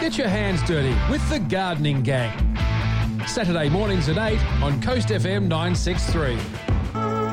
Get your hands dirty with the Gardening Gang. Saturday mornings at 8 on Coast FM 963.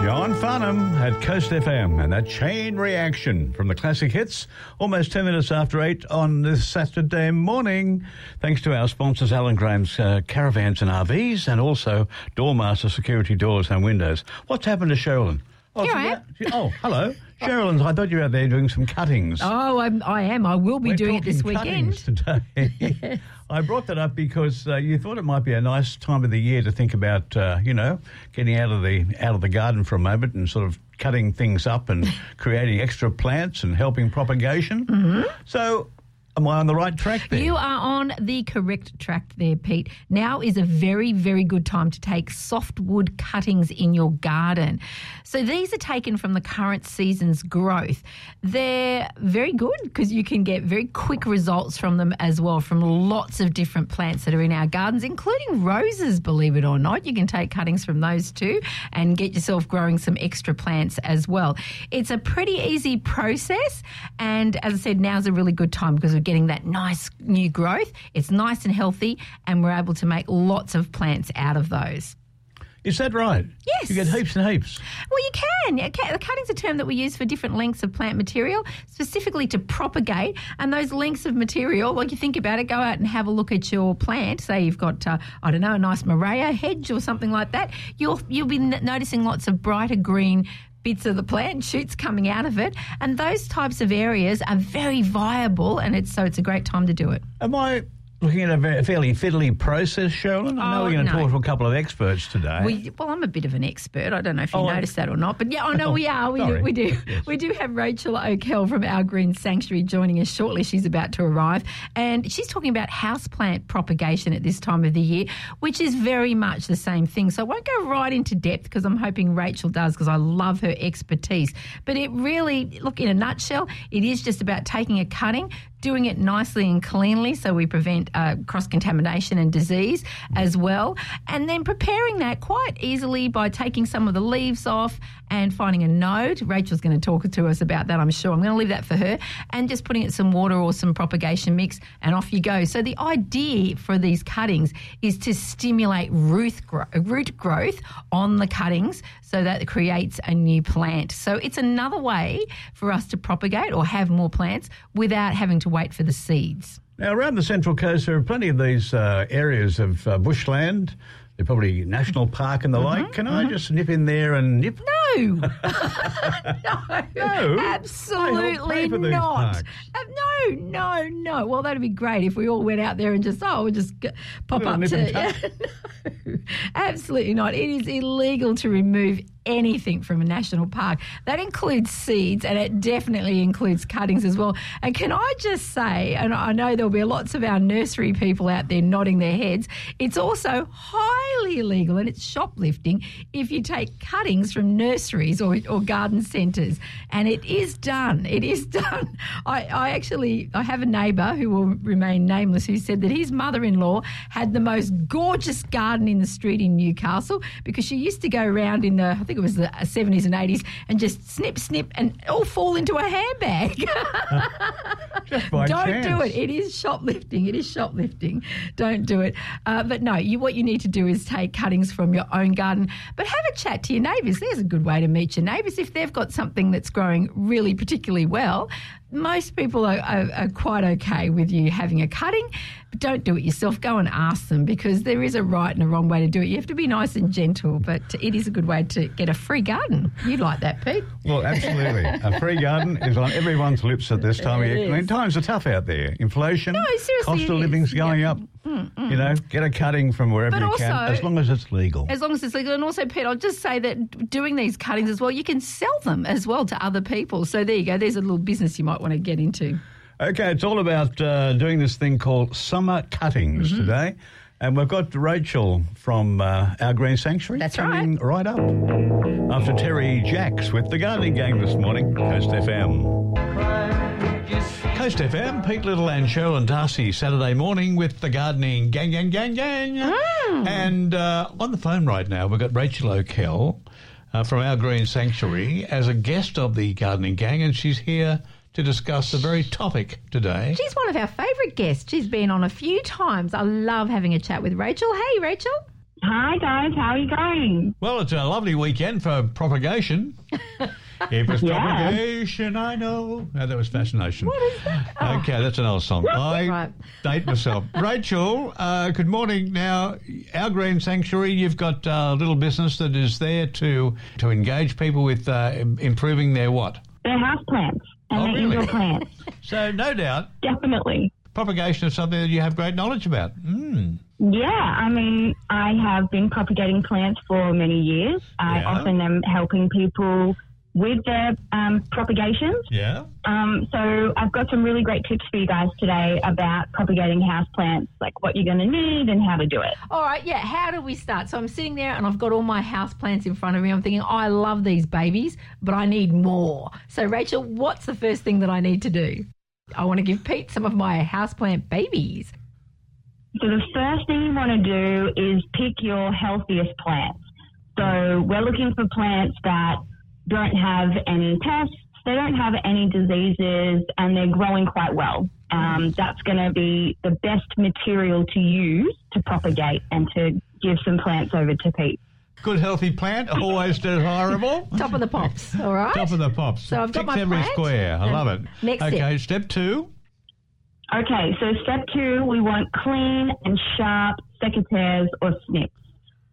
John Farnham at Coast FM and that chain reaction from the classic hits almost 10 minutes after 8 on this Saturday morning. Thanks to our sponsors, Alan Graham's uh, Caravans and RVs and also Doormaster Security Doors and Windows. What's happened to Sherilyn? Oh, Here so I am. Oh, hello. Sherilyn, I thought you were out there doing some cuttings. Oh, I'm, I am. I will be We're doing it this weekend. today. I brought that up because uh, you thought it might be a nice time of the year to think about, uh, you know, getting out of the out of the garden for a moment and sort of cutting things up and creating extra plants and helping propagation. Mm-hmm. So, am I on the right track there? You are on the correct track there, Pete. Now is a very, very good time to take softwood cuttings in your garden. So these are taken from the current season's growth. They're very good because you can get very quick results from them as well from lots of different plants that are in our gardens, including roses, believe it or not. You can take cuttings from those too and get yourself growing some extra plants as well. It's a pretty easy process, and as I said, now's a really good time because we're getting that nice new growth. It's nice and healthy, and we're able to make lots of plants out of those. Is that right? Yes. You get heaps and heaps. Well, you can. The cutting's a term that we use for different lengths of plant material, specifically to propagate. And those lengths of material, like you think about it, go out and have a look at your plant. Say you've got, uh, I don't know, a nice Murraya hedge or something like that. You'll you'll be n- noticing lots of brighter green bits of the plant shoots coming out of it and those types of areas are very viable and it's so it's a great time to do it. Am I looking at a fairly fiddly process, Sherilyn? I know Oh, we're going to no. talk to a couple of experts today. We, well, I'm a bit of an expert. I don't know if you Oh, noticed that or not, but yeah, I know oh, we are. We Sorry. do. We do. We do have Rachel O'Kell from Our Green Sanctuary joining us shortly. She's about to arrive, and she's talking about houseplant propagation at this time of the year, which is very much the same thing. So I won't go right into depth because I'm hoping Rachel does because I love her expertise. But it really, look, in a nutshell, it is just about taking a cutting. Doing it nicely and cleanly so we prevent uh, cross contamination and disease as well. And then preparing that quite easily by taking some of the leaves off and finding a node. Rachel's going to talk to us about that, I'm sure. I'm going to leave that for her. And just putting it some water or some propagation mix, and off you go. So, the idea for these cuttings is to stimulate root, gro- root growth on the cuttings so that it creates a new plant. So, it's another way for us to propagate or have more plants without having to wait for the seeds. Now, around the Central Coast, there are plenty of these uh, areas of uh, bushland. They're probably national park and the Mm-hmm, like. Can I just nip in there and nip? No. no. No? Absolutely pay for these not. Uh, no, no, no. Well, that'd be great if we all went out there and just, oh, we'll just g- pop up to. Yeah, no, absolutely not. It is illegal to remove anything from a national park. That includes seeds and it definitely includes cuttings as well. And can I just say, and I know there'll be lots of our nursery people out there nodding their heads, it's also highly illegal and it's shoplifting if you take cuttings from nurseries or, or garden centres. And it is done. It is done. I, I actually I have a neighbour who will remain nameless who said that his mother-in-law had the most gorgeous garden in the street in Newcastle because she used to go around in the I think it was the 70s and 80s and just snip snip and all fall into a handbag. Don't chance. do it. It is shoplifting. It is shoplifting. Don't do it. Uh, but no, you what you need to do is take cuttings from your own garden, but have a chat to your neighbours. There's a good way to meet your neighbours if they've got something that's growing really particularly well. Most people are, are, are quite okay with you having a cutting, but don't do it yourself. Go and ask them because there is a right and a wrong way to do it. You have to be nice and gentle, but it is a good way to get a free garden. You'd like that, Pete. Well, absolutely. a free garden is on everyone's lips at this time of year. I mean, times are tough out there. Inflation, No, seriously, cost of living's going Yeah. Mm, up. You know, get a cutting from wherever But you can, as long as it's legal. As long as it's legal. And also, Pete, I'll just say that doing these cuttings as well, you can sell them as well to other people. So there you go. There's a little business you might want to get into. Okay, it's all about uh, doing this thing called summer cuttings Mm-hmm. today. And we've got Rachel from uh, our Green Sanctuary That's coming right. up. After Terry Jacks with the Gardening Gang this morning, Coast FM. Coast FM, Pete Little and Sherilyn Darcy, Saturday morning with the Gardening Gang, Gang, Gang, Gang. And uh, on the phone right now, we've got Rachel O'Kell uh, from our Green Sanctuary as a guest of the Gardening Gang, and she's here to discuss the very topic today. She's one of our favourite guests. She's been on a few times. I love having a chat with Rachel. Hey, Rachel. Hi guys, how are you going? Well, it's a lovely weekend for propagation. It was Yeah. propagation, I know. No, that was fascination. What is that? Oh, Okay, that's another song. I Right. date myself. Rachel, uh, good morning. Now, our Green Sanctuary, you've got a little business that is there to to engage people with uh, improving their what? They're house plants and Oh, they're really? indoor plants. So, no doubt, Definitely. propagation is something that you have great knowledge about. Mm. Yeah, I mean, I have been propagating plants for many years. I Yeah. often am helping people with their um, propagations. Yeah. Um, so I've got some really great tips for you guys today about propagating house plants, like what you're going to need and how to do it. All right, yeah. How do we start? So I'm sitting there and I've got all my house plants in front of me. I'm thinking, oh, I love these babies, but I need more. So, Rachel, what's the first thing that I need to do? I want to give Pete some of my houseplant babies. So the first thing you want to do is pick your healthiest plants. So we're looking for plants that don't have any pests, they don't have any diseases, and they're growing quite well. Um, that's going to be the best material to use to propagate and to give some plants over to Pete. Good healthy plant, always desirable. Top of the pops, all right? Top of the pops. So I've got Ticks my every plant. square. I love it. Next okay, step two. Okay, so step two, we want clean and sharp secateurs or snips.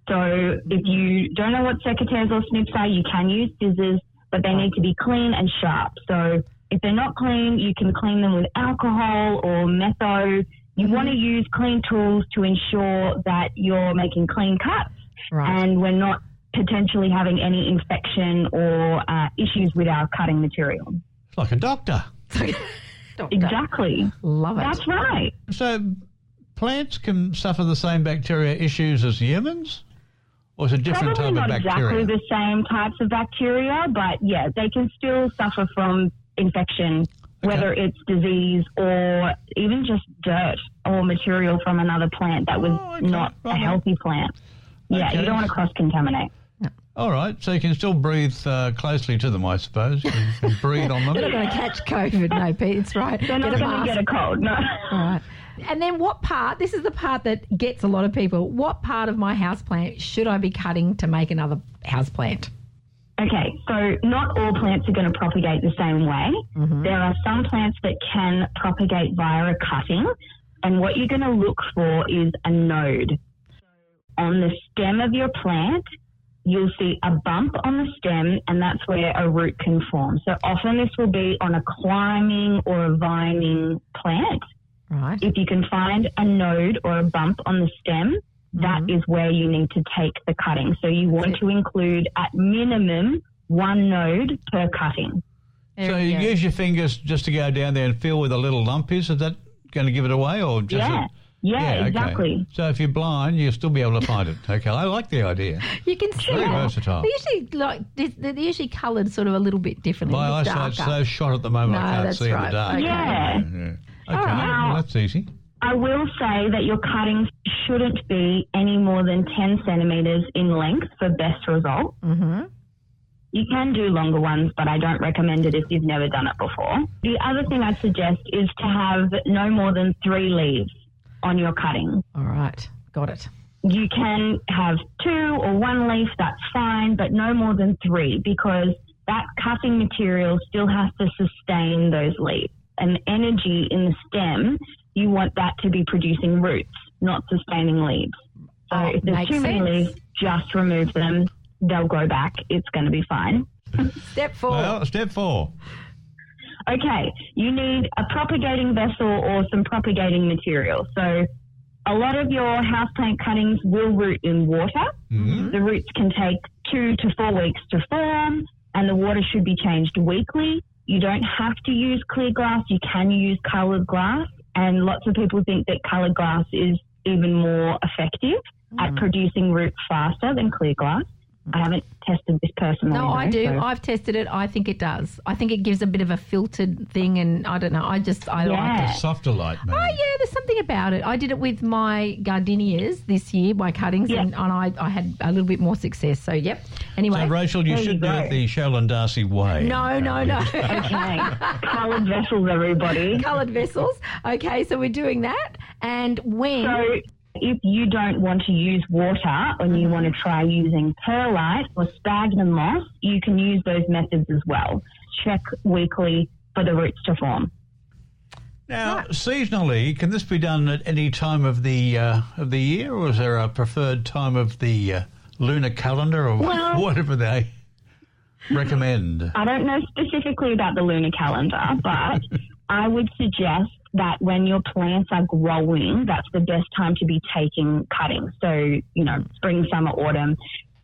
So if you don't know what secateurs or snips are, you can use scissors, but they need to be clean and sharp. So if they're not clean, you can clean them with alcohol or metho. You want to use clean tools to ensure that you're making clean cuts Right. and we're not potentially having any infection or uh, issues with our cutting material. It's like a doctor. Doctor. Exactly. Love it. That's right. So, plants can suffer the same bacteria issues as humans, or is it a different Probably type not of bacteria? exactly the same types of bacteria, but yeah, they can still suffer from infection, whether it's disease or even just dirt or material from another plant that was Oh, okay. not a Right. healthy plant. Yeah, Okay. you don't want to cross contaminate. All right, so you can still breathe uh, closely to them, I suppose. You can, breathe on them. They're not going to catch COVID. No, Pete, it's right. They're not Get a going to get a cold. No. All right. And then what part, this is the part that gets a lot of people, what part of my house plant should I be cutting to make another house plant? Okay, so not all plants are going to propagate the same way. Mm-hmm. There are some plants that can propagate via a cutting, and what you're going to look for is a node. On the stem of your plant, you'll see a bump on the stem, and that's where a root can form. So often this will be on a climbing or a vining plant. Right. If you can find a node or a bump on the stem, that mm-hmm. is where you need to take the cutting. So you want to include at minimum one node per cutting. There So you go. use your fingers just to go down there and feel where the little lump is. Is that going to give it away, or just Yeah. A, Yeah, okay. exactly. So if you're blind, you'll still be able to find it. Okay, I like the idea. You can see Very it. versatile. They're usually like they're they're usually coloured sort of a little bit differently. My a bit eyesight's so shot at the moment, No, I can't that's see in right. the dark. Okay. Yeah. Yeah. Okay, right. well, that's easy. I will say that your cuttings shouldn't be any more than 10 centimetres in length for best result. hmm You can do longer ones, but I don't recommend it if you've never done it before. The other thing I'd suggest is to have no more than three leaves on your cutting. All right, got it. You can have two or one leaf, that's fine, but no more than three because that cutting material still has to sustain those leaves. And the energy in the stem, you want that to be producing roots, not sustaining leaves. So Oh, if there's too many leaves, just remove them. They'll grow back. It's going to be fine. Step four. Well, step four. Okay, you need a propagating vessel or some propagating material. So a lot of your houseplant cuttings will root in water. Mhm. The roots can take two to four weeks to form, and the water should be changed weekly. You don't have to use clear glass, you can use coloured glass, and lots of people think that coloured glass is even more effective at mm. producing roots faster than clear glass. I haven't tested this personally. No, I do. so- I've tested it. I think it does. I think it gives a bit of a filtered thing, and I don't know. I just I like Yeah. it. Softer light, maybe. Oh yeah, there's something about it. I did it with my gardenias this year, my cuttings, Yeah. and, and I, I had a little bit more success. So yep. Anyway, So, Rachel, you There you should do it the Sherilyn Darcy way. no, no, no. Okay. Coloured vessels, everybody. Coloured vessels. Okay, so we're doing that. And when? So if you don't want to use water and you want to try using perlite or sphagnum moss, you can use those methods as well. Check weekly for the roots to form. Now, seasonally, can this be done at any time of the uh, of the year, or is there a preferred time of the uh, lunar calendar, or Well- whatever they recommend? I don't know specifically about the lunar calendar, but I would suggest that when your plants are growing, that's the best time to be taking cuttings. So, you know, spring, summer, autumn.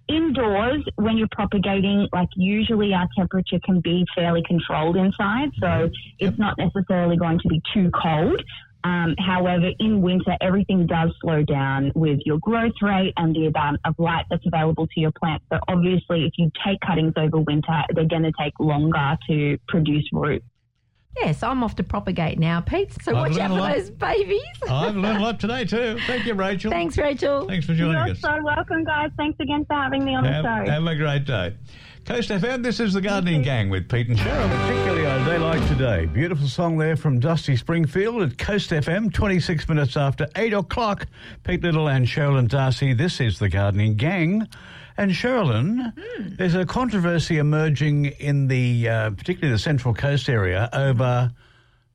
Indoors, when you're propagating, like usually our temperature can be fairly controlled inside, so it's not necessarily going to be too cold. Um, however, in winter, everything does slow down with your growth rate and the amount of light that's available to your plant. So obviously, if you take cuttings over winter, they're going to take longer to produce root. Yes, I'm off to propagate now, Pete. So I've watch out for those babies. I've learned a lot today too. Thank you, Rachel. Thanks, Rachel. Thanks for joining You're us. so welcome, guys. Thanks again for having me on Have, the show. have a great day. Coast FM, this is the Gardening Gang with Pete and Cheryl. Particularly on a day like today. Beautiful song there from Dusty Springfield at Coast FM, 26 minutes after 8 o'clock. Pete Little and Sherilyn Darcy, this is the Gardening Gang. And Sherilyn, there's a controversy emerging in the, uh, particularly the Central Coast area over...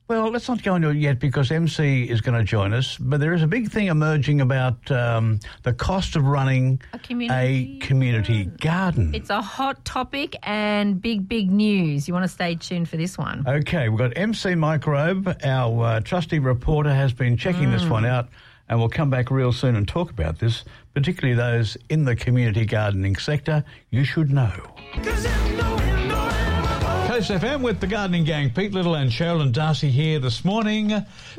Well, let's not go into it yet because MC is going to join us. But there is a big thing emerging about um, the cost of running A community- a community garden. It's a hot topic and big, big news. You want to stay tuned for this one. Okay, we've got MC Microbe. Our uh, trusty reporter has been checking this one out, and we'll come back real soon and talk about this, particularly those in the community gardening sector. You should know. Coast FM with the Gardening Gang, Pete Little and Sherilyn Darcy here this morning.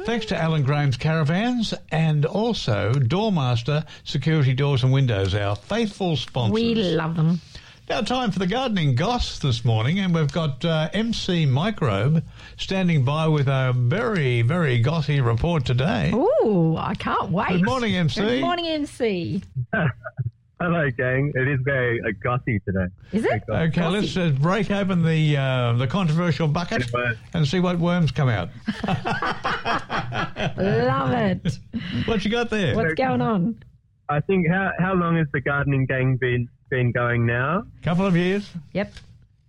Thanks to Alan Graham's Caravans and also Doormaster Security Doors and Windows, our faithful sponsors. We love them. Now, time for the gardening goss this morning, and we've got uh, MC Microbe standing by with a very, very gossy report today. Ooh, I can't wait. Good morning, MC. Good morning, MC. Hello, gang. It is very uh, gossy today. Is it? Okay, let's uh, break open the uh, the controversial bucket and see what worms come out. Love it. What you got there? What's going on? I think how how long has the gardening gang been been going now? Couple of years. Yep.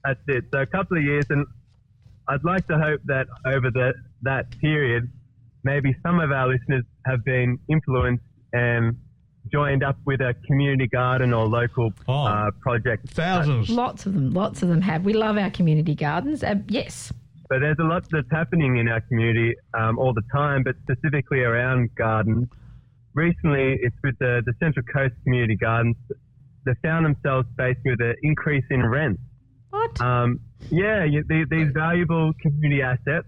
That's it. So a couple of years, and I'd like to hope that over the that period, maybe some of our listeners have been influenced and joined up with a community garden or local Oh. uh, project. Thousands. Lots of them. Lots of them have. We love our community gardens. Uh, yes. But there's a lot that's happening in our community um, all the time, but specifically around gardens. Recently, it's with the, the Central Coast Community Gardens. They found themselves faced with an increase in rent. What? Um, yeah, you, these, these valuable community assets,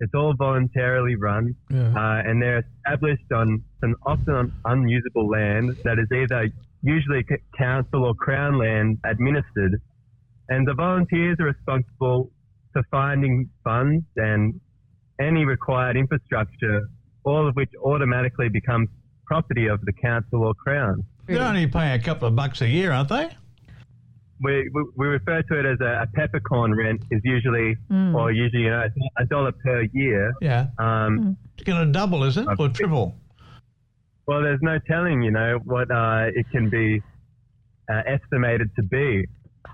it's all voluntarily run, Yeah. uh, and they're established on some often unusable land that is either usually council or crown land administered. And the volunteers are responsible for finding funds and any required infrastructure, all of which automatically becomes property of the council or crown. They're only paying a couple of bucks a year, aren't they? we, we, we refer to it as a, a peppercorn rent is usually, Mm. or usually, you know, a dollar per year. Yeah. Um, It's going to double, is it? Or triple? Well, there's no telling, you know, what uh, it can be uh, estimated to be.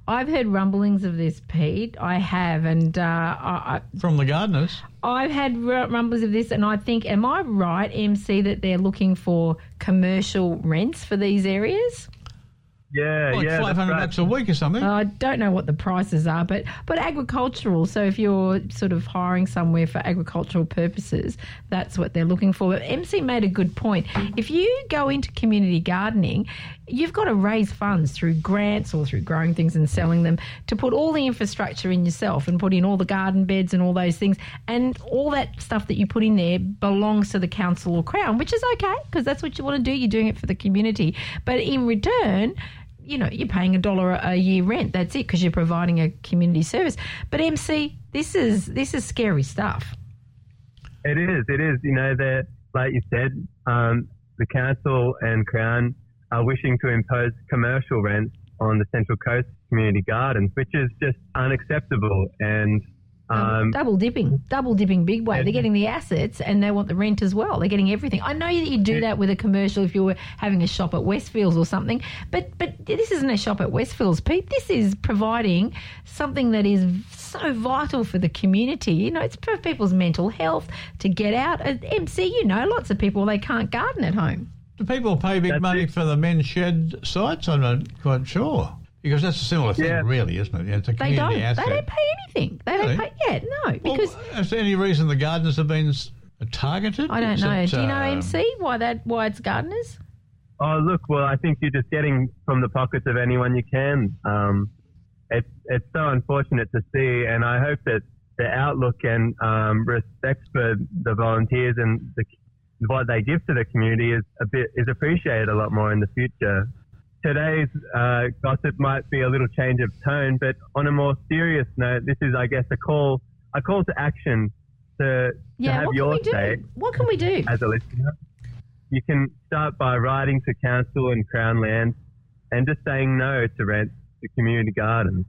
I've heard rumblings of this, Pete. I have, and uh, I, From the gardeners. I've had rumblings of this, and I think, am I right, MC, that they're looking for commercial rents for these areas? Yeah, Like yeah. 500 right. bucks a week or something. Uh, I don't know what the prices are, but but agricultural. So if you're sort of hiring somewhere for agricultural purposes, that's what they're looking for. But MC made a good point. If you go into community gardening, you've got to raise funds through grants or through growing things and selling them to put all the infrastructure in yourself and put in all the garden beds and all those things. And all that stuff that you put in there belongs to the council or crown, which is okay because that's what you want to do. You're doing it for the community. But in return, you know, you're paying a dollar a year rent. That's it because you're providing a community service. But MC, this is this is scary stuff. It is. It is. You know, that like you said, um, the council and Crown are wishing to impose commercial rents on the Central Coast community gardens, which is just unacceptable. And um, double dipping, double dipping big way. They're getting the assets and they want the rent as well. They're getting everything. I know that you do that with a commercial if you were having a shop at Westfields or something, but but this isn't a shop at Westfields, Pete. This is providing something that is so vital for the community. You know, it's for people's mental health to get out. At MC, you know, lots of people they can't garden at home. Do people pay big That's money it. for the men's shed sites? I'm not quite sure. Because that's a similar thing, Yeah. really, isn't it? Yeah, It's a They community don't. asset. They don't pay anything. They Really? don't pay. Yeah, no, Well, because. is there any reason the gardeners have been targeted? I don't Is know. it, Do you know MC why that why it's gardeners? Oh, look, well, I think you're just getting from the pockets of anyone you can. Um, it's, it's so unfortunate to see, and I hope that the outlook and um, respect for the volunteers and the, what they give to the community is a bit is appreciated a lot more in the future. Today's uh, gossip might be a little change of tone, but on a more serious note, this is, I guess, a call a call to action to, to Yeah, have what can your we do? say What can we do? as a listener. You can start by writing to council and Crown Land and just saying no to rent to community gardens.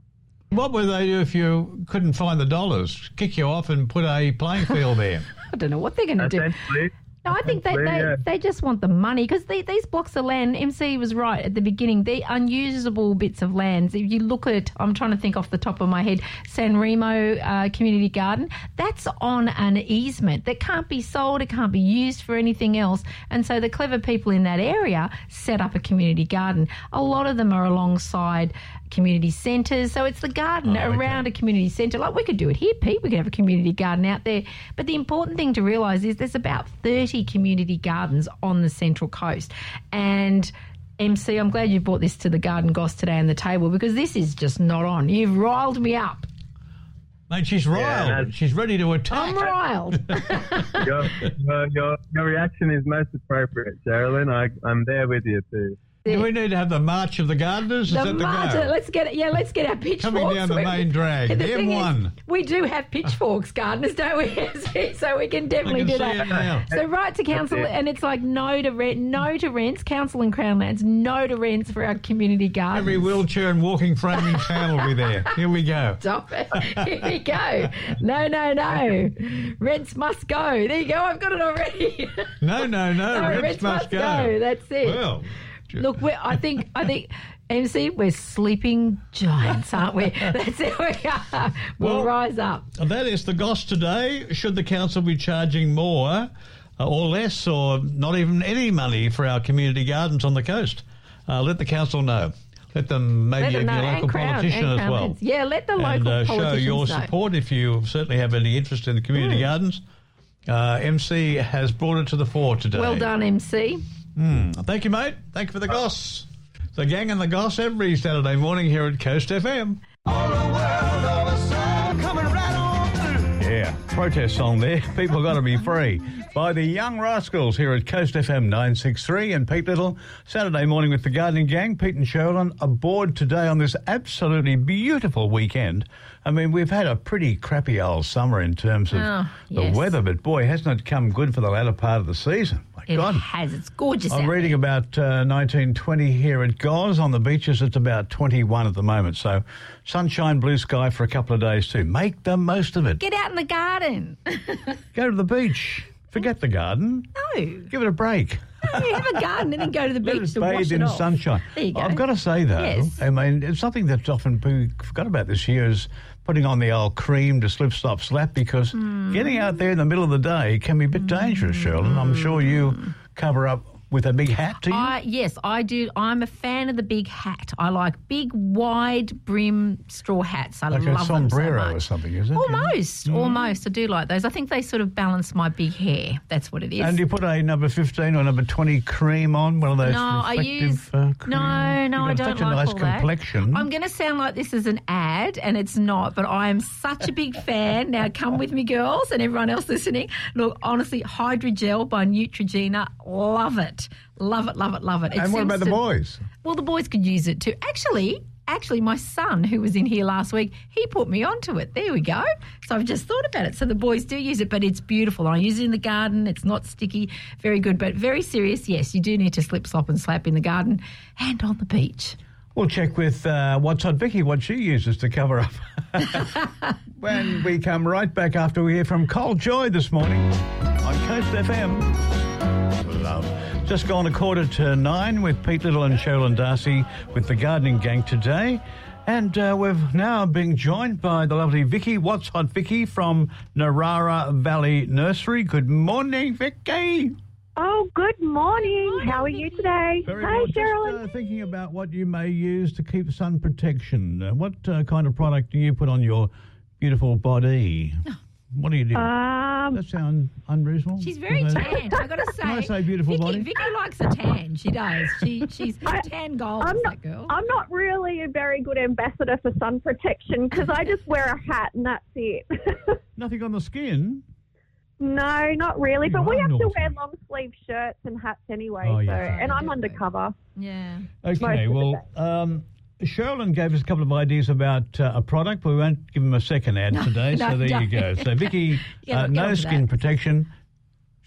What would they do if you couldn't find the dollars? Kick you off and put a playing field there? I don't know what they're going to do. No, I think they, they, they just want the money because these blocks of land, MC was right at the beginning, they're unusable bits of lands. If you look at, I'm trying to think off the top of my head, San Remo uh, Community Garden, that's on an easement that can't be sold, it can't be used for anything else. And so the clever people in that area set up a community garden. A lot of them are alongside community centres. So it's the garden Oh, okay. around a community centre. Like we could do it here, Pete. We could have a community garden out there. But the important thing to realise is there's about 30 community gardens on the Central Coast. And MC, I'm glad you brought this to the Garden Goss today on the table because this is just not on. You've riled me up. Mate, she's riled. that's- she's ready to attack. I'm riled. your, your, your, your reaction is most appropriate, Sherilyn. I, I'm there with you too. Do we need to have the March of the Gardeners? Is The that the martyr, go? let's get it. Yeah, let's get our pitchforks. Coming down the We- main drag, The the thing is, M1. we do have pitchforks, gardeners, don't we? so we can definitely can do that. So right to council, it. and it's like no to rent, no to rents. Council and Crown Lands, no to rents for our community gardens. Every wheelchair and walking frame in town will be there. Here we go. Stop it. Here we go. No, no, no. Rents must go. There you go. I've got it already. No, no, no. No, rents, rents must, must go. That's it. Well, Look, we're, I think, I think, MC, we're sleeping giants, aren't we? That's it. We are. We'll, Well- rise up. that is the goss today. Should the council be charging more uh, or less or not even any money for our community gardens on the coast? Uh, let the council know. Let them maybe Let them your local Crown, politician as Crown well. Lands. Yeah, let the and local uh, show your know. support if you certainly have any interest in the community Hmm. gardens. Uh, MC has brought it to the fore today. Well done, MC. Hmm. Thank you, mate. Thank you for the goss. The gang and the goss every Saturday morning here at Coast FM. Yeah, protest song there. People got to be free. By the Young Rascals here at Coast FM 963 and Pete Little. Saturday morning with the Gardening Gang. Pete and Sherilyn aboard today on this absolutely beautiful weekend. I mean, we've had a pretty crappy old summer in terms of Oh, the yes. weather, but boy, hasn't it come good for the latter part of the season? My It God. has. It's gorgeous. I'm reading there. about uh, 1920 here at Gos. On the beaches, it's about 21 at the moment. So, sunshine, blue sky for a couple of days too. Make the most of it. Get out in the garden. Go to the beach. Forget the garden. no. Give it a break. you have a garden and then go to the beach to wash bathe in off. sunshine. There you go. I've got to say though, Yes. I mean, it's something that's often been forgot about this year is putting on the old cream to slip, stop, slap because Hmm. getting out there in the middle of the day can be a bit dangerous, Sherilyn. I'm sure you cover up with a big hat, do you? I, yes, I do. I'm a fan of the big hat. I like big, wide brim straw hats. I Like a love them so or something, is it? Almost, Mm. almost. I do like those. I think they sort of balance my big hair. That's what it is. And you put a number 15 or number 20 cream on, one of those no, I use uh, cream. no, no, I don't such a nice all that. complexion. I'm going to sound like this is an ad, and it's not. But I am such a big fan. Now, come with me, girls, and everyone else listening. Look, honestly, Hydrogel by Neutrogena. love it. Love it, love it, love it. It and what about the boys? Well, the boys could use it too. Actually, actually, my son, who was in here last week, he put me onto it. There we go. So I've just thought about it. So the boys do use it, but it's beautiful. I use it in the garden. It's not sticky. Very good, but very serious. Yes, you do need to slip, slop, and slap in the garden and on the beach. We'll check with uh, What's on Vicky what she uses to cover up. when we come right back after we hear from Cole Joy this morning on Coast FM. Love. Just gone a quarter to nine with Pete Little and Sherilyn Darcy with the gardening gang today. And uh, we've now been joined by the lovely Vicky, What's Hot Vicky from Narara Valley Nursery. Good morning, Vicky. Oh, good morning. How are you today? Very Hi, well. Just uh, thinking about what you may use to keep sun protection. Uh, what uh, kind of product do you put on your beautiful body? What do you do? um, that sound unreasonable? She's very Does that- tanned. I got to say. Can I say beautiful Vicky, body? Vicky likes a tan. She does. She she's I- tan goals. I'm not. that girl. I'm not really a very good ambassador for sun protection because I just wear a hat and that's it. Nothing on the skin. no, not really. You But we are have to wear long sleeve shirts and hats anyway. Oh, so, yes. and I'm undercover. yeah. Okay, well, um, Sherilyn gave us a couple of ideas about uh, a product, but we won't give them a second ad today. no, so there you go. So Vicky, Yeah, uh, no skin that. protection.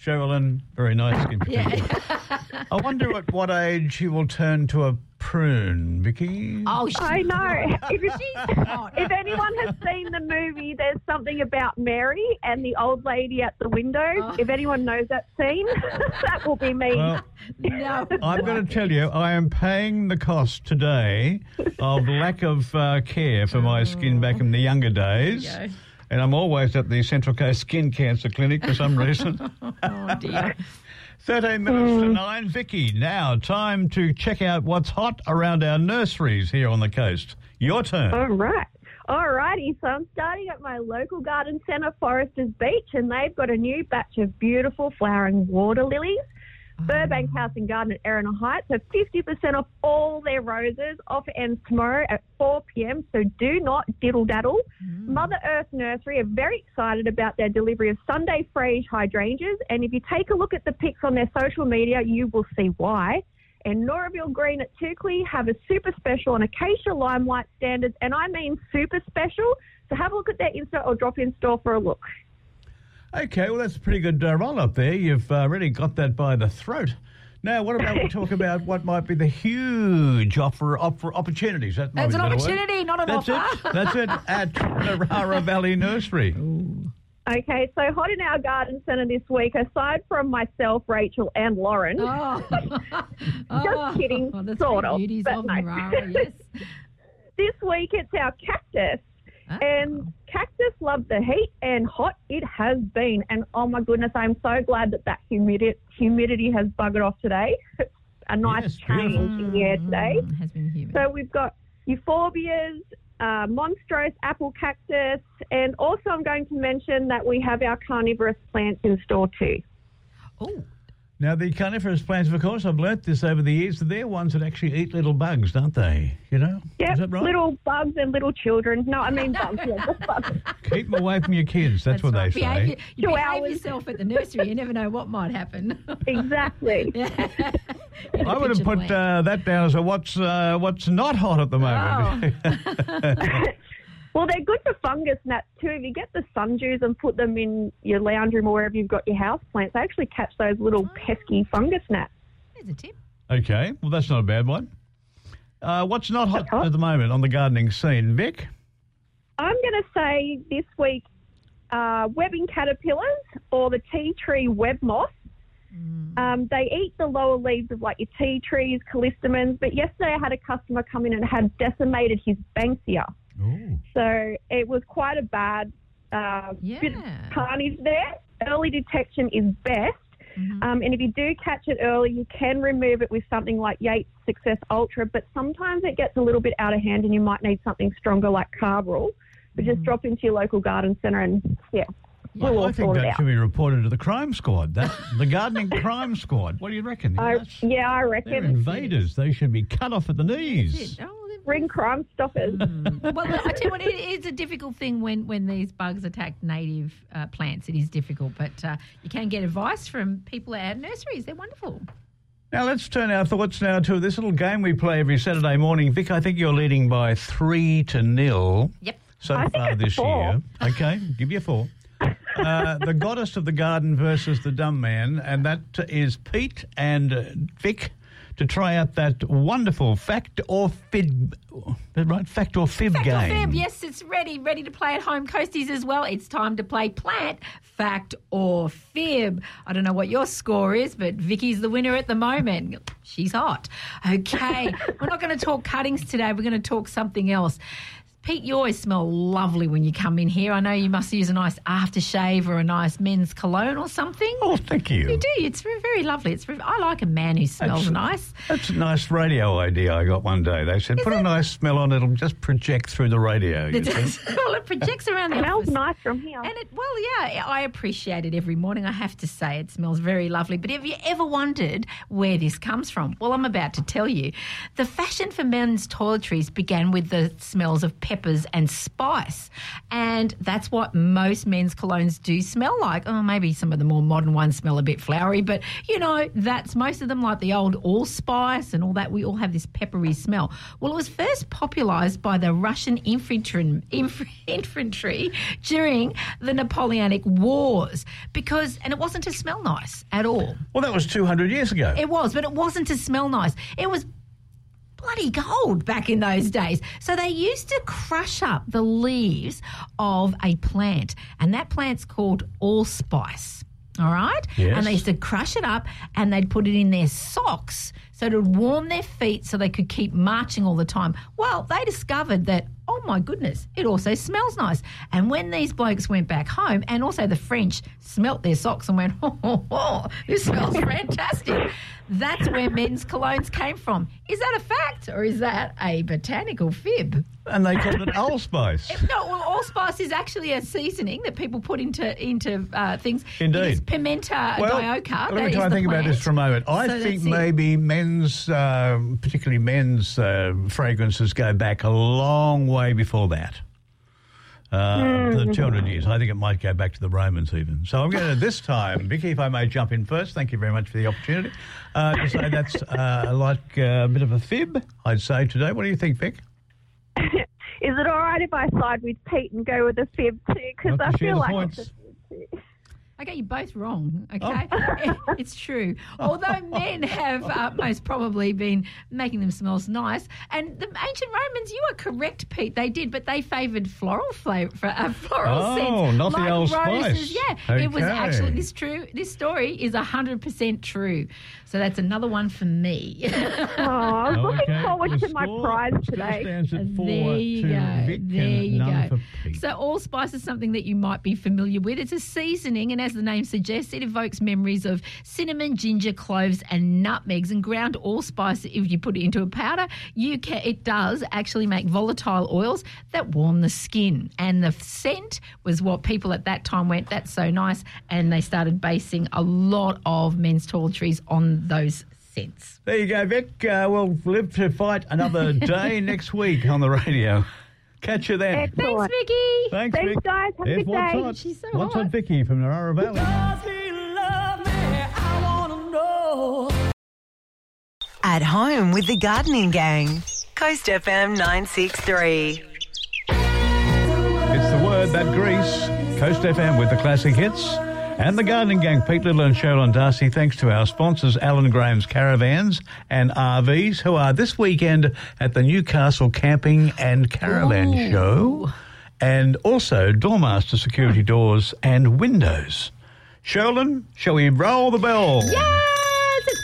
Sherilyn, very nice skin protection. Yeah. I wonder at what age she will turn to a prune, Vicky. oh, she's I know. if, She's if anyone has seen the movie, there's something about Mary and the old lady at the window. Oh. If anyone knows that scene, that will be me. Well, no. I'm going to tell you, I am paying the cost today of lack of uh, care for my skin back in the younger days. There you go. And I'm always at the Central Coast Skin Cancer Clinic for some reason. Oh dear. 13 minutes to hmm. 9. Vicky, now time to check out what's hot around our nurseries here on the coast. Your turn. All right. Alrighty, so I'm starting at my local garden centre, Forresters Beach, and they've got a new batch of beautiful flowering water lilies. Oh. Burbank House and Garden at Erina Heights have 50% off all their roses. Offer ends tomorrow at 4 p.m. So do not diddle daddle. Mm. Mother Earth Nursery are very excited about their delivery of Sundae Fraise hydrangeas. And if you take a look at the pics on their social media, you will see why. And Noraville Green at Toukley have a super special on Acacia Limelight standards, and I mean super special. So have a look at their Insta or drop in store for a look. Okay, well, that's a pretty good uh, roll up there. You've uh, really got that by the throat. Now, what about we talk about what might be the huge offer, offer opportunities? That might It's be an a better word. opportunity, not an That's offer. it. That's it at Narara Valley Nursery. Okay, so hot in our garden centre this week, aside from myself, Rachel, and Lauren, Oh. Just kidding, Oh, the sort three of, Beauties but of no. Narara, yes. this week it's our cactus. Ah. And cactus love the heat, and hot it has been. And oh my goodness, I'm so glad that that humidity, humidity has buggered off today. It's a nice Yes, change beautiful. in the air today. Mm, has been humid. So we've got euphorbias, uh, monstrose apple cactus, and also I'm going to mention that we have our carnivorous plants in store too. oh, Now, the coniferous plants, of course, I've learnt this over the years, that they're ones that actually eat little bugs, don't they? You know? Yep, Is that right? little bugs and little children. No, I mean bugs. Yeah, bugs. Keep them away from your kids. That's, what right. they behave, say. You Two behave hours. yourself at the nursery. You never know what might happen. exactly. I would have put uh, that down as a what's uh, what's not hot at the moment. Oh. Well, they're good for fungus gnats too. If you get the sun dews and put them in your lounge room or wherever you've got your house plants, they actually catch those little pesky fungus gnats. There's a tip. okay, well, that's not a bad one. Uh, what's not hot hot. at the moment on the gardening scene, Vic? I'm going to say this week uh, webbing caterpillars or the tea tree web moth. Um, they eat the lower leaves of like your tea trees, callistemons. But yesterday I had a customer come in and had decimated his banksia. Ooh. So it was quite a bad uh, bit of carnage there. Early detection is best. Mm-hmm. Um, and if you do catch it early, you can remove it with something like Yates Success Ultra, but sometimes it gets a little bit out of hand and you might need something stronger like Carbaryl. But Mm-hmm. just drop into your local garden centre and, yeah, we'll all I think that out. should be reported to the crime squad. That the gardening crime squad. What do you reckon? I, yeah, I reckon. they're reckon. invaders. They should be cut off at the knees. That's it. Oh, they're bring Crime Stoppers. well, I tell you what, it is a difficult thing when, when these bugs attack native uh, plants. It is difficult, but uh, you can get advice from people at nurseries. They're wonderful. Now let's turn our thoughts now to this little game we play every Saturday morning. Vic, I think you're leading by three to nil Yep. so I far this four. year. Okay, give you a four. Uh, the goddess of the garden versus the dumb man, and that is Pete and uh, Vic to try out that wonderful fact or fib, right? Fact or fib Fact game. or fib? Yes, it's ready. Ready to play at home coasties as well. It's time to play plant, fact or fib. I don't know what your score is, but Vicky's the winner at the moment. She's hot. Okay, we're not going to talk cuttings today. We're going to talk something else. Pete, you always smell lovely when you come in here. I know you must use a nice aftershave or a nice men's cologne or something. Oh, thank you. You do. It's very, very lovely. It's very, I like a man who smells That's- nice. That's a nice radio idea I got one day. They said, put a nice smell on, it'll just project through the radio. you It does. well, it projects around the house. Smells office. nice from here. And it, well, yeah, I appreciate it every morning. I have to say, it smells very lovely. But have you ever wondered where this comes from? Well, I'm about to tell you. The fashion for men's toiletries began with the smells of peppers and spice. And that's what most men's colognes do smell like. Oh, maybe some of the more modern ones smell a bit flowery, but you know, that's most of them like the old allspice and all that. We all have this peppery smell. Well, it was first popularized by the Russian infantry, infantry during the Napoleonic Wars because, and it wasn't to smell nice at all. Well, that was 200 years ago. It was, but it wasn't to smell nice. It was bloody gold back in those days. So they used to crush up the leaves of a plant, and that plant's called allspice. All right? Yes. And they used to crush it up and they'd put it in their socks so to warm their feet so they could keep marching all the time. Well, they discovered that, oh my goodness, it also smells nice. And when these blokes went back home, and also the French smelt their socks and went, oh, oh, oh this smells fantastic. That's where men's colognes came from. Is that a fact or is that a botanical fib? and they called it allspice. No, well, allspice is actually a seasoning that people put into into uh, things. Indeed. It is pimenta Well, dioica. let me try and think about this for a moment. I So think maybe it. Men's, uh, particularly men's uh, fragrances go back a long way before that. Uh, Hmm. The 200 years. I think it might go back to the Romans even. So I'm going to, this time, Vicky, if I may jump in first, thank you very much for the opportunity, uh, to say that's uh, like a bit of a fib, I'd say today. What do you think, Vic? Is it all right if I side with Pete and go with a fib too? Because I feel like I got you both wrong, Oh. okay? it's true. Although men have uh, most probably been making them smell nice, and the ancient Romans, you are correct, Pete. They did, but they favoured floral flavor, uh, floral Oh, scents, not the old roses. spice. Yeah, it was actually this true. This story is hundred percent true. So that's another one for me. Oh, I was looking Okay, forward the to my score- prize today. stands at four there you go. There you go. So allspice is something that you might be familiar with. It's a seasoning, and as the name suggests, it evokes memories of cinnamon, ginger, cloves, and nutmegs. And ground allspice, if you put it into a powder, you can. It does actually make volatile oils that warm the skin. And the scent was what people at that time went, "That's so nice," and they started basing a lot of men's toiletries on those scents. There you go, Vic. Uh, we'll live to fight another day next week on the radio. Catch you then. Thanks, Excellent. Vicky. Thanks, Thanks, Vic. guys. Have a good what's day. hot. She's so what's hot. on Vicky from Narara Valley. At home with the gardening gang. Coast FM 963. It's the word that grease. Coast FM with the classic hits. And the gardening gang, Pete Little and Sherilyn Darcy, thanks to our sponsors, Alan Graham's Caravans and RVs, who are this weekend at the Newcastle Camping and Caravan Ooh. Show, and also Doormaster Security Doors and Windows. Sherilyn, shall we roll the bell? It's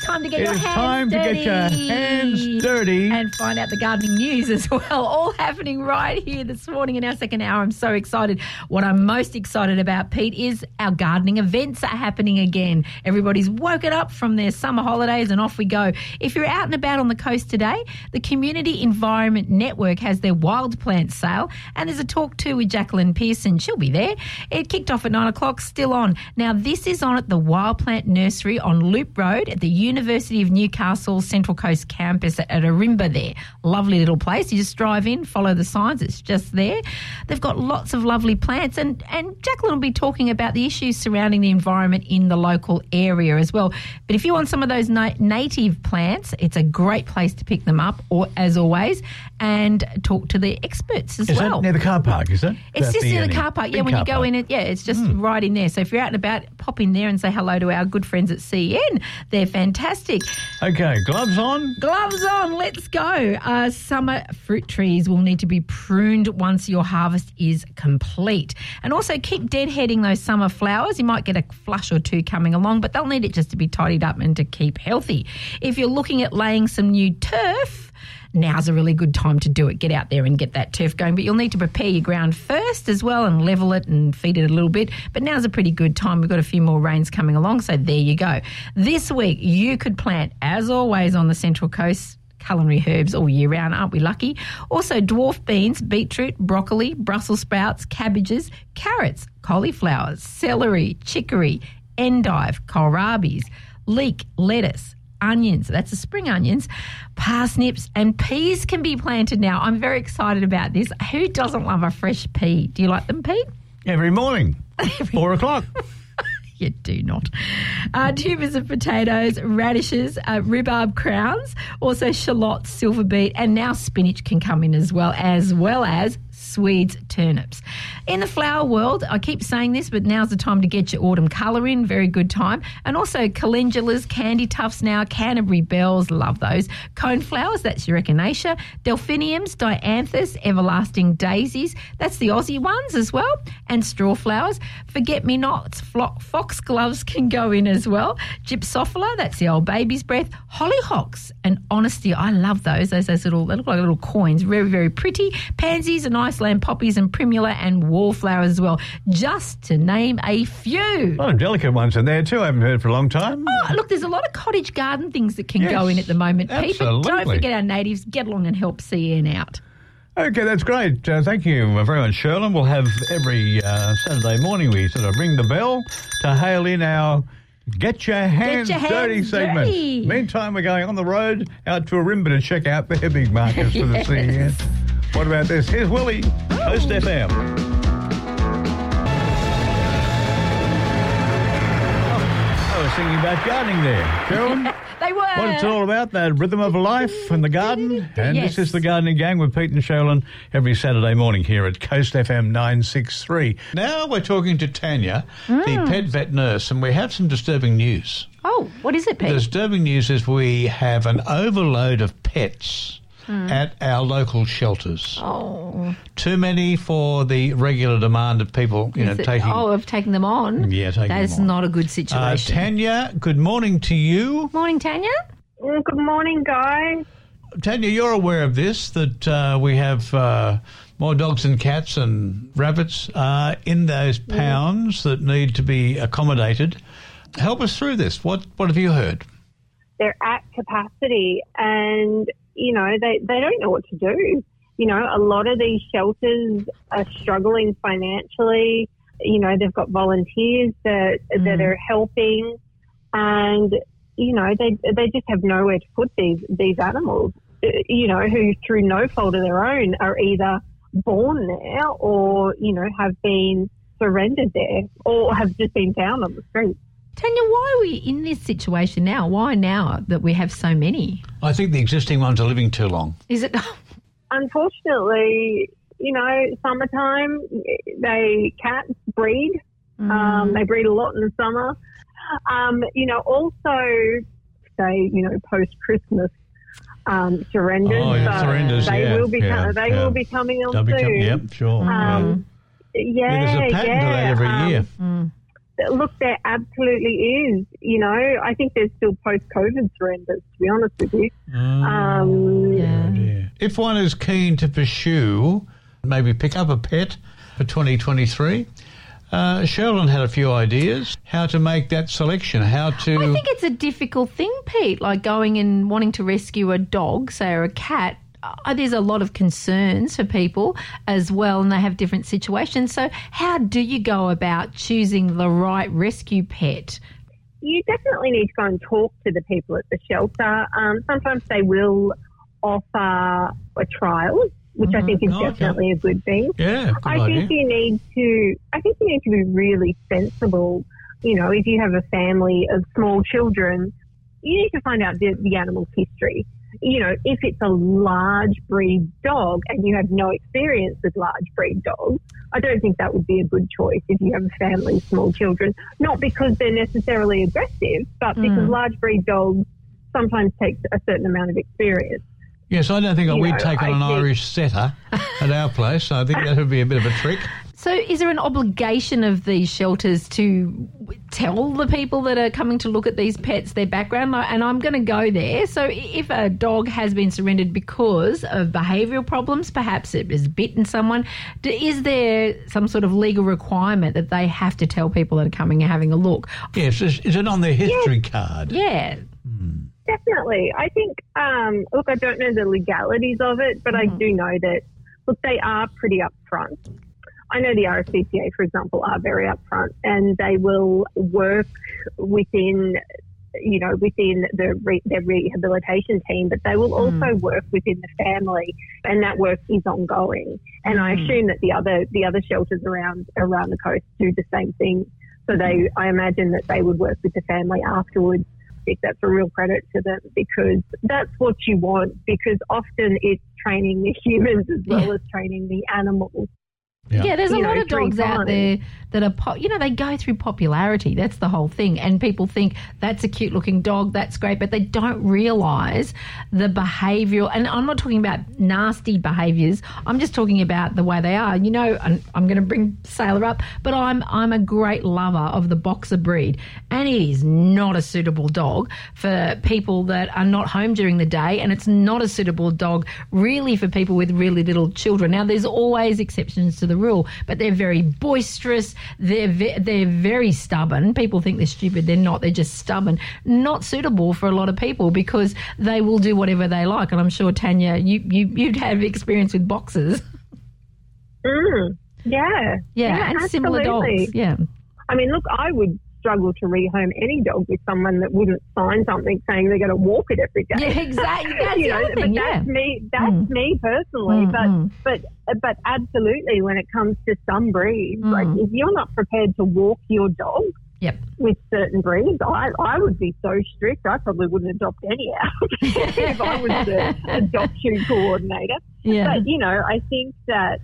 time to get It your hands time to dirty. get your hands dirty. And find out the gardening news as well. All happening right here this morning in our second hour. I'm so excited. What I'm most excited about, Pete, is our gardening events are happening again. Everybody's woken up from their summer holidays and off we go. If you're out and about on the coast today, the Community Environment Network has their wild plant sale, and there's a talk too with Jacqueline Pearson. She'll be there. It kicked off at nine o'clock, still on. Now, this is on at the Wild Plant Nursery on Loop Road at the University University of Newcastle Central Coast campus at, Ourimbah there. Lovely little place. You just drive in, follow the signs, it's just there. They've got lots of lovely plants, and, and Jacqueline will be talking about the issues surrounding the environment in the local area as well. But if you want some of those na- native plants, it's a great place to pick them up, or as always, and talk to the experts as Is well. that near the car park, is it? It's That just near the car park. Yeah, when you go park. in, it yeah, it's just right in there. So if you're out and about, pop in there and say hello to our good friends at CEN. They're fantastic. Okay, gloves on. Gloves on, let's go. Uh, summer fruit trees will need to be pruned once your harvest is complete. And also keep deadheading those summer flowers. You might get a flush or two coming along, but they'll need it just to be tidied up and to keep healthy. If you're looking at laying some new turf, now's a really good time to do it. Get out there and get that turf going. But you'll need to prepare your ground first as well and level it and feed it a little bit. But now's a pretty good time. We've got a few more rains coming along, so there you go. This week, you could plant, as always, on the Central Coast. Culinary herbs all year round, aren't we lucky? Also, dwarf beans, beetroot, broccoli, Brussels sprouts, cabbages, carrots, cauliflowers, celery, chicory, endive, kohlrabies, leek, lettuce, onions, that's the spring onions, parsnips, and peas can be planted now. I'm very excited about this. Who doesn't love a fresh pea? Do you like them, Pete? Every morning, four o'clock. You do not. Uh, tubers of potatoes, radishes, uh, rhubarb crowns, also shallots, silver beet, and now spinach can come in as well, as well as Swedes turnips. In the flower world, I keep saying this, but now's the time to get your autumn colour in. Very good time. And also calendulas, candy tufts now, Canterbury bells, love those. Coneflowers, that's your echinacea. Delphiniums, dianthus, everlasting daisies, that's the Aussie ones as well. And straw flowers. Forget me nots, flo- foxgloves can go in as well. Gypsophila, that's the old baby's breath. Hollyhocks and honesty, I love those. Those, those little, they look like little coins. Very, very pretty. Pansies and Iceland poppies and primula and wallflowers as well, just to name a few. A lot of delicate ones in there too. I haven't heard for a long time. Oh, look, there's a lot of cottage garden things that can go in at the moment, Pete. But don't forget our natives. Get along and help CEN out. Okay, that's great. Uh, thank you very much, Sherilyn. We'll have every uh, Saturday morning we sort of ring the bell to hail in our Get Your Hands, your hands Dirty segment. dirty. Meantime, we're going on the road out to Ourimbah to check out their big markets for the Yes. CEN. What about this? Here's Willie, Coast FM. I was thinking about gardening there. Sherilyn? They were. What it's all about, that rhythm of life in the garden. And Yes. this is the Gardening Gang with Pete and Sherilyn every Saturday morning here at Coast FM 963. Now we're talking to Tanya, Mm. the pet vet nurse, and we have some disturbing news. Oh, what is it, The disturbing news is we have an overload of pets at our local shelters. Oh, Too many for the regular demand of people, you know, it- taking. oh, of taking them on. Yeah, taking That's them on. That is not a good uh, situation. Tanya, good morning to you. Morning, Tanya. Mm, Good morning, guys. Tanya, you're aware of this that uh, we have uh, more dogs and cats and rabbits uh, in those pounds that need to be accommodated. Help us through this. What what have you heard? They're at capacity and, you know, they, they don't know what to do. You know, a lot of these shelters are struggling financially. You know, they've got volunteers that, that are helping and, you know, they, they just have nowhere to put these, these animals, uh, you know, who through no fault of their own are either born there or, you know, have been surrendered there or have just been found on the street. Tanya, why are we in this situation now? Why now that we have so many? I think the existing ones are living too long. Is it? unfortunately, you know, summertime, they cats breed. Mm. Um, they breed a lot in the summer. Um, you know, also say, you know, post Christmas um, surrenders. Oh, yeah, so surrenders, They yeah, will be. yeah, they yeah. will be coming on They'll be soon. com- yep, sure. Um, yeah, yeah, there's a pattern yeah. to that every um, year. Mm. Look, there absolutely is. You know, I think there's still post-COVID surrenders. To be honest with you, um, Yeah. Yeah. If one is keen to pursue, maybe pick up a pet for 2023, uh, Sheldon had a few ideas how to make that selection, how to. I think it's a difficult thing, Pete, like going and wanting to rescue a dog, say, or a cat. Uh, there's a lot of concerns for people as well, and they have different situations. So, how do you go about choosing the right rescue pet? you definitely need to go and talk to the people at the shelter. Um, sometimes they will offer a trial, which I think is Oh, okay. definitely a good thing. Yeah, good I idea. think you need to. I think you need to be really sensible. You know, if you have a family of small children, you need to find out the, the animal's history. You know, if it's a large breed dog and you have no experience with large breed dogs, I don't think that would be a good choice if you have a family of small children. Not because they're necessarily aggressive, but hmm. because large breed dogs sometimes take a certain amount of experience. Yes, I don't think You we'd know, take on I an think- Irish setter at our place. I think that would be a bit of a trick. So, is there an obligation of these shelters to tell the people that are coming to look at these pets their background? And I'm going to go there. So, if a dog has been surrendered because of behavioural problems, perhaps it has bitten someone, is there some sort of legal requirement that they have to tell people that are coming and having a look? Yes, is, is it on their history card? Yeah. Definitely. I think, um, look, I don't know the legalities of it, but I do know that, look, they are pretty upfront. I know the RSPCA, for example, are very upfront and they will work within, you know, within the re- their rehabilitation team, but they will also mm. work within the family and that work is ongoing. And I mm. assume that the other, the other shelters around, around the coast do the same thing. So they, mm-hmm. I imagine that they would work with the family afterwards think that's a real credit to them because that's what you want because often it's training the humans as well Yeah. as training the animals. Yeah. Yeah, there's a You lot of dogs out there that are, po- you know, they go through popularity. That's the whole thing. And people think that's a cute looking dog, that's great, but they don't realise the behavioural. And I'm not talking about nasty behaviours. I'm just talking about the way they are. You know, and I'm going to bring Sailor up, but I'm I'm a great lover of the boxer breed, and it is not a suitable dog for people that are not home during the day, and it's not a suitable dog really for people with really little children. Now, there's always exceptions to the rule, but they're very boisterous. They're ve- they're very stubborn. People think they're stupid. They're not. They're just stubborn. Not suitable for a lot of people because they will do whatever they like. And I'm sure Tanya, you you you'd have experience with boxers. Mm, yeah. Yeah, and similar dogs. Yeah. I mean, look, I would struggle to rehome any dog with someone that wouldn't sign something saying they're going to walk it every day. Yeah, exactly. That's you know, but. Yeah. that's me. That's Mm. me personally. Mm, but mm. but but absolutely, when it comes to some breeds, like Mm. if you're not prepared to walk your dog Yep. with certain breeds, I I would be so strict. I probably wouldn't adopt any out if I was the adoption coordinator. Yeah. But you know, I think that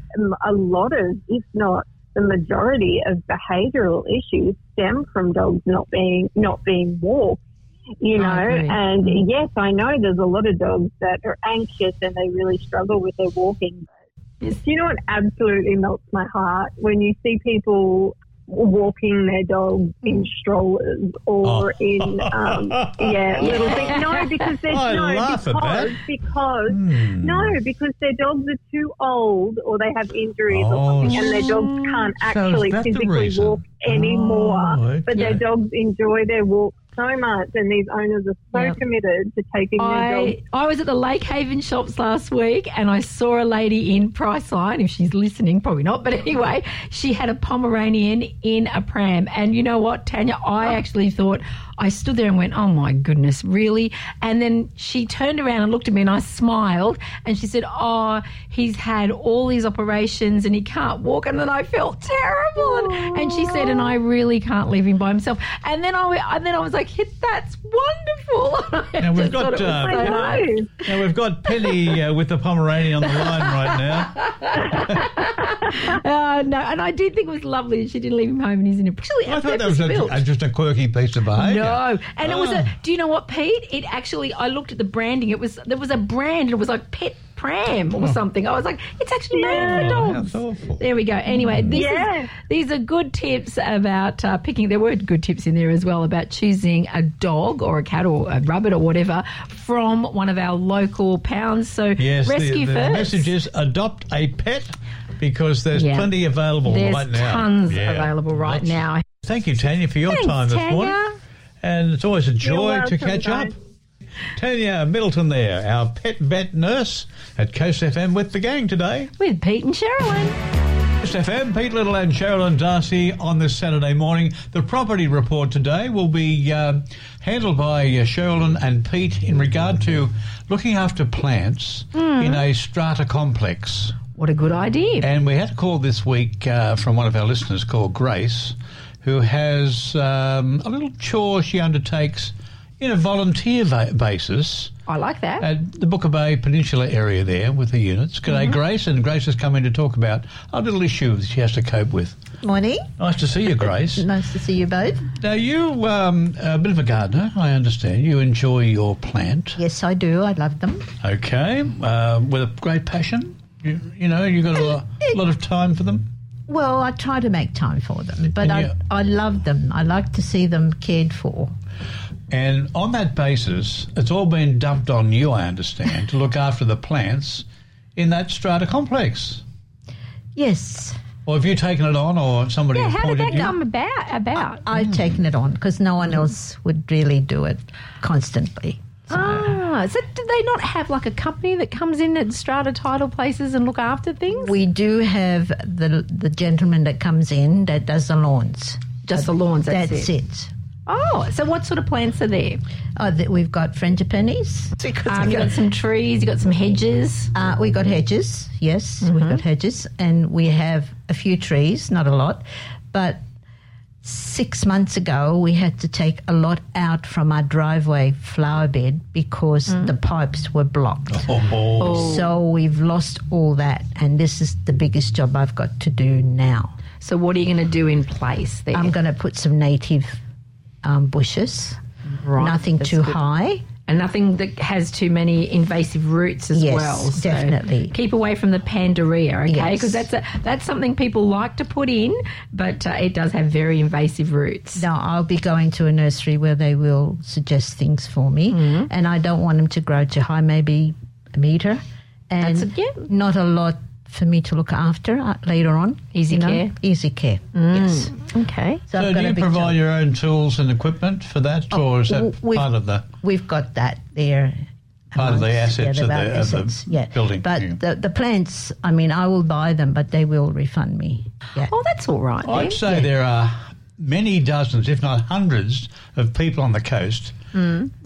a lot of, if not the majority of behavioural issues stem from dogs not being not being walked. You know, I and Mm. yes, I know there's a lot of dogs that are anxious and they really struggle with their walking. Do you know what absolutely melts my heart when you see people walking their dogs in strollers or Oh. in um, yeah little things? No, because there's I no because because Hmm. no, because their dogs are too old or they have injuries or Oh, something and their dogs can't so actually physically walk anymore. Oh, But their dogs enjoy their walk so much and these owners are so Yeah. committed to taking their dogs. I, I was at the Lake Haven shops last week and I saw a lady in Priceline. If she's listening, probably not. But anyway, she had a Pomeranian in a pram. And you know what, Tanya? I oh. actually thought, I stood there and went, oh my goodness, really? And then she turned around and looked at me and I smiled and she said, oh, he's had all these operations and he can't walk. And then I felt terrible. And, and she said, and I really can't leave him by himself. And then I, and then I was like, that's wonderful. I Now we've got, thought it uh, so nice. Now we've got Penny uh, with the Pomeranian on the line right now. Uh, no, and I did think it was lovely that she didn't leave him home and he's in a. Actually, I our thought that was a, a- just a quirky piece of behaviour. No, and it was a. Ah. Do you know what, Pete? It actually, I looked at the branding. It was there was a brand. and It was like Pet Pram or something. I was like, it's actually made for Oh, dogs. that's. There we go. Anyway, these Yeah. is, these are good tips about uh, picking. There were good tips in there as well about choosing a dog or a cat or a rabbit or whatever from one of our local pounds. So Yes, the, rescue the first. message is adopt a pet because there's Yeah. plenty available There's right now. There's tons Yeah. available right Lots. now. Thank you, Tanya, for your Thanks, time this Tanya. morning. And it's always a joy to catch guys. up. Tanya Middleton there, our pet vet nurse at Coast FM with the gang today. With Pete and Sherilyn. Coast FM, Pete Little and Sherilyn Darcy on this Saturday morning. The property report today will be uh, handled by uh, Sherilyn and Pete in regard to looking after plants in a strata complex. What a good idea. And we had a call this week uh, from one of our listeners called Grace, who has um, a little chore she undertakes in a volunteer va- basis I like that. at the Booker Bay Peninsula area there with the units. G'day, Grace. And Grace has come in to talk about a little issue that she has to cope with. Morning. Nice to see you, Grace. Nice to see you both. Now, you um, a bit of a gardener, I understand. You enjoy your plant, Yes, I do. I love them. okay, uh, with a great passion. You, you know, you got a lot, lot of time for them. Well, I try to make time for them, but I, I love them. I like to see them cared for. And on that basis, it's all been dumped on you, I understand, to look after the plants in that strata complex. Yes, Or have you taken it on, or somebody yeah, has how did that you? come about? about? I've taken it on because no one else would really do it constantly. Ah, so do they not have like a company that comes in at strata title places and look after things? We do have the the gentleman that comes in that does the lawns. Just the lawns, that's, That's it. it. Oh, so what sort of plants are there? Oh, th- we've got frangipanis. Um, you got some trees, you got some hedges. Uh, we got hedges, yes, Mm-hmm. we've got hedges, and we have a few trees, not a lot, but six months ago we had to take a lot out from our driveway flower bed because Mm. the pipes were blocked. Oh, So we've lost all that, and this is the biggest job I've got to do now. So what are you going to do in place there? I'm going to put some native um, bushes, Right, nothing that's too good. high. And nothing that has too many invasive roots as Yes, well. So definitely. keep away from the pandaria, okay? Yes. Because that's a, that's something people like to put in, but uh, it does have very invasive roots. Now, I'll be going to a nursery where they will suggest things for me, Mm-hmm. and I don't want them to grow too high, maybe a meter, and That's a- yeah. not a lot for me to look after uh, later on. Easy you know? care. Easy care. Yes. Okay. So, So do you provide job. your own tools and equipment for that, or is that we've- part of the We've got that there. Part of the amongst- assets of yeah, the- of the yeah. building, But yeah. the the plants, I mean, I will buy them, but they will refund me. Yeah. Oh, that's all right. I'd say there are many dozens, if not hundreds, of people on the coast,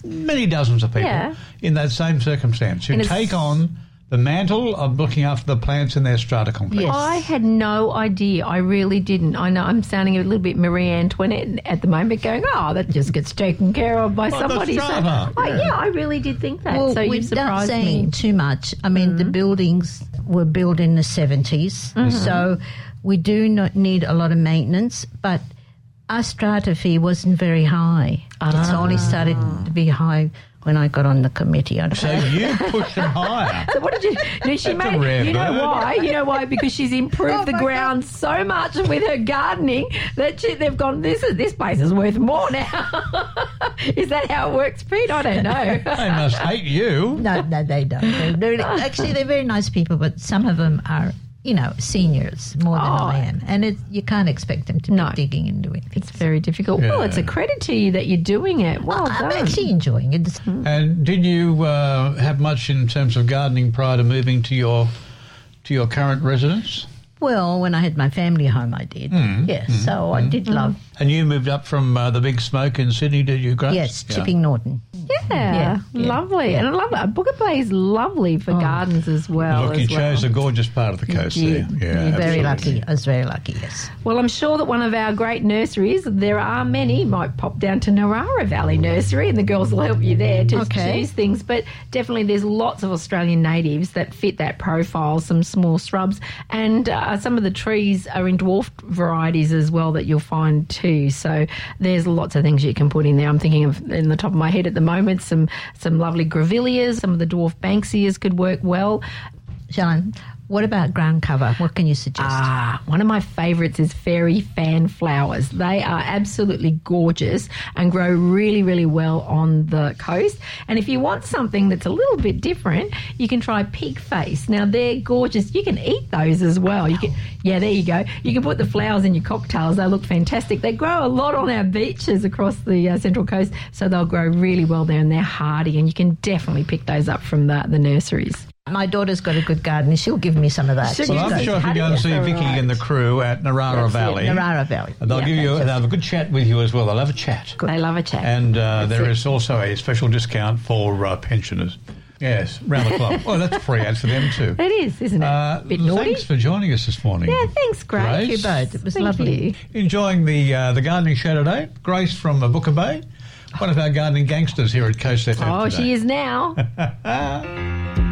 many dozens of people Yeah. in that same circumstance who take on the mantle of looking after the plants in their strata complex. Yes. I had no idea. I really didn't. I know I'm sounding a little bit Marie Antoinette at the moment, going, "Oh, that just gets taken care of by the somebody." So, strata, oh, yeah. yeah, I really did think that. Well, so you without surprised saying me. too much, I mean, the mm-hmm. buildings were built in the 70s, mm-hmm. so we do not need a lot of maintenance, but our strata fee wasn't very high. It's ah. only started to be high when I got on the committee. I don't So you push them higher. So what did you? No, she That's a made. rare You know bird. why? You know why? Because she's improved oh the ground so much with her gardening that she, they've gone. This is this place is worth more now. is that how it works, Pete? I don't know. They must hate you. No, no, they don't. They're, they're- actually, they're very nice people, but some of them are, you know, seniors more than Oh. I am, and it, you can't expect them to be digging and doing things. It's very difficult. Well, it's a credit to you that you're doing it. Well I'm done. actually enjoying it. Mm-hmm. And did you uh, have much in terms of gardening prior to moving to your to your current residence? Well, when I had my family home, I did. Mm-hmm. Yes, mm-hmm. so I did love. And you moved up from uh, the big smoke in Sydney, did you, Grace? Yes, Yeah. Chipping Norton. Yeah, Yeah, yeah, lovely. And I love it. Booker Bay is lovely for gardens as well. Look, you as well. chose a gorgeous part of the coast did. there. Yeah, You're very lucky. I was very lucky. Yes. Well, I'm sure that one of our great nurseries, there are many, might pop down to Narara Valley Nursery and the girls will help you there to Okay. choose things. But definitely there's lots of Australian natives that fit that profile, some small shrubs, and uh, some of the trees are in dwarfed varieties as well that you'll find too. So there's lots of things you can put in there. I'm thinking of, in the top of my head at the moment, some, some lovely grevilleas, some of the dwarf banksias could work well. Sharon, what about ground cover? What can you suggest? Ah, one of my favourites is fairy fan flowers. They are absolutely gorgeous and grow really, really well on the coast. And if you want something that's a little bit different, you can try pig face. Now they're gorgeous. You can eat those as well. You can, yeah, there you go. You can put the flowers in your cocktails. They look fantastic. They grow a lot on our beaches across the uh, central coast, so they'll grow really well there, and they're hardy. And you can definitely pick those up from the, the nurseries. My daughter's got a good garden. She'll give me some of that. Should She's Well, I'm got- sure if you go and see Vicky right. and the crew at Narara That's it, Valley, Narara Valley. they'll Yeah, give you they'll have a good chat with you as well. They'll have a chat. They love a chat. And uh, there it. is also a special discount for uh, pensioners. Yes, round the clock. oh, that's free ads for them too. it is, isn't it? Uh, Bit naughty. thanks for joining us this morning. Yeah, thanks, Grace. Thank you both. It was Thank lovely. you. Enjoying the uh, the gardening show today. Grace from uh, Booker Bay, one of our gardening gangsters here at Coast FM. Oh, today. she is now.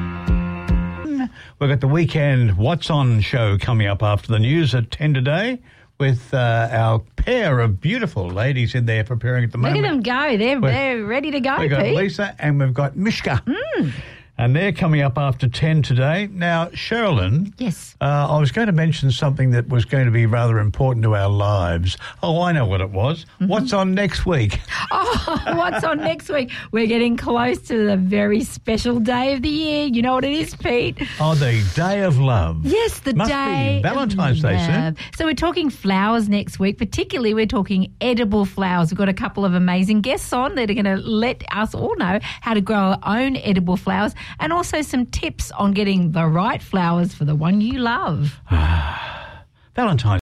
We've got the weekend What's On show coming up after the news at 10 today with uh, our pair of beautiful ladies in there preparing at the moment. Look at them go. They're, We're- they're ready to go, We've got Pete. Lisa and we've got Mishka. Mm. And they're coming up after 10 today. Now, Sherilyn, Yes. uh, I was going to mention something that was going to be rather important to our lives. Oh, I know what it was. Mm-hmm. What's on next week? Oh, what's on next week? We're getting close to the very special day of the year. You know what it is, Pete? Oh, the Day of Love. Yes, the Must be day. Valentine's Day soon. So we're talking flowers next week. Particularly, we're talking edible flowers. We've got a couple of amazing guests on that are going to let us all know how to grow our own edible flowers, and also some tips on getting the right flowers for the one you love. Ah, Valentine's